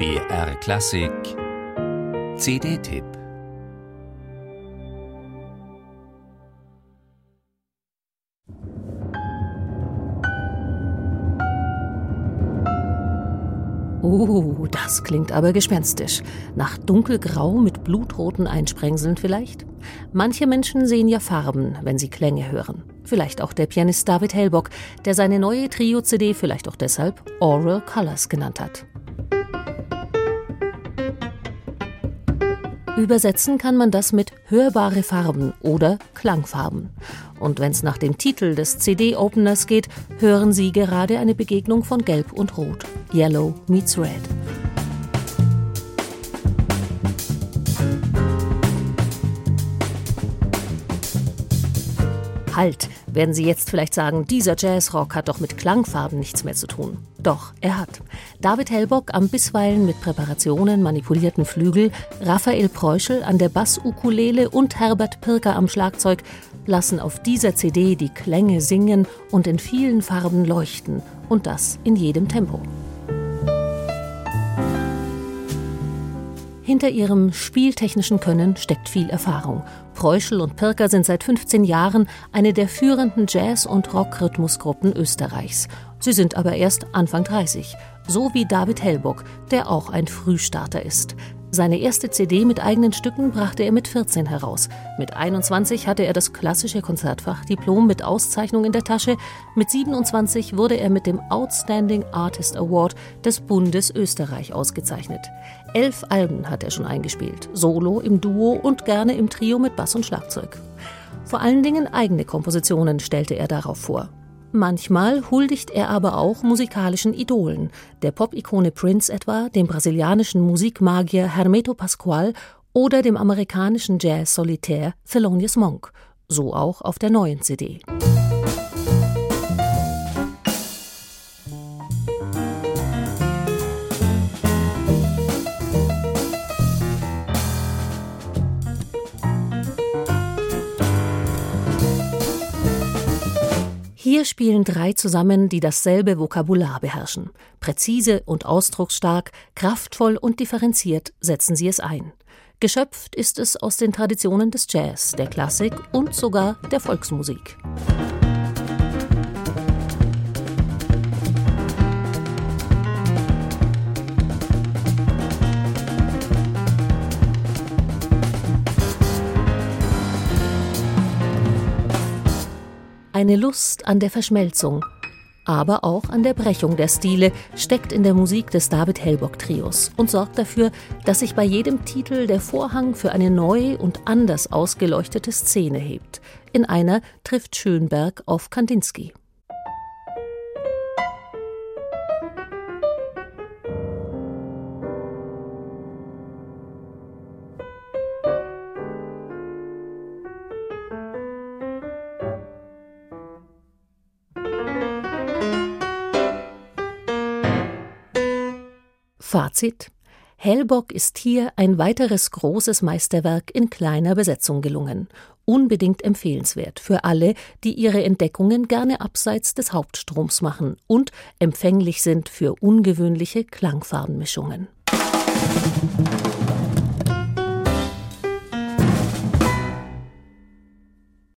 BR Klassik CD-Tipp Oh, das klingt aber gespenstisch. Nach dunkelgrau mit blutroten Einsprengseln vielleicht? Manche Menschen sehen ja Farben, wenn sie Klänge hören. Vielleicht auch der Pianist David Hellbock, der seine neue Trio-CD vielleicht auch deshalb Oral Colors genannt hat. Übersetzen kann man das mit hörbare Farben oder Klangfarben. Und wenn es nach dem Titel des CD-Openers geht, hören Sie gerade eine Begegnung von Gelb und Rot. Yellow meets Red. Halt, werden Sie jetzt vielleicht sagen, dieser Jazzrock hat doch mit Klangfarben nichts mehr zu tun. Doch, er hat. David Hellbock am bisweilen mit Präparationen manipulierten Flügel, Raphael Preuschel an der Bassukulele und Herbert Pirker am Schlagzeug lassen auf dieser CD die Klänge singen und in vielen Farben leuchten. Und das in jedem Tempo. Hinter ihrem spieltechnischen Können steckt viel Erfahrung. Preuschel und Pirker sind seit 15 Jahren eine der führenden Jazz- und Rock-Rhythmusgruppen Österreichs. Sie sind aber erst Anfang 30, so wie David Hellbock, der auch ein Frühstarter ist. Seine erste CD mit eigenen Stücken brachte er mit 14 heraus. Mit 21 hatte er das klassische Konzertfachdiplom mit Auszeichnung in der Tasche. Mit 27 wurde er mit dem Outstanding Artist Award des Bundes Österreich ausgezeichnet. Elf Alben hat er schon eingespielt, solo, im Duo und gerne im Trio mit Bass und Schlagzeug. Vor allen Dingen eigene Kompositionen stellte er darauf vor. Manchmal huldigt er aber auch musikalischen Idolen, der Pop-Ikone Prince etwa, dem brasilianischen Musikmagier Hermeto Pascoal oder dem amerikanischen Jazz-Solitär Thelonious Monk, so auch auf der neuen CD. Hier spielen drei zusammen, die dasselbe Vokabular beherrschen. Präzise und ausdrucksstark, kraftvoll und differenziert setzen sie es ein. Geschöpft ist es aus den Traditionen des Jazz, der Klassik und sogar der Volksmusik. Eine Lust an der Verschmelzung, aber auch an der Brechung der Stile steckt in der Musik des David Hellbock Trios und sorgt dafür, dass sich bei jedem Titel der Vorhang für eine neu und anders ausgeleuchtete Szene hebt. In einer trifft Schönberg auf Kandinsky. Fazit Hellbock ist hier ein weiteres großes Meisterwerk in kleiner Besetzung gelungen. Unbedingt empfehlenswert für alle, die ihre Entdeckungen gerne abseits des Hauptstroms machen und empfänglich sind für ungewöhnliche Klangfarbenmischungen.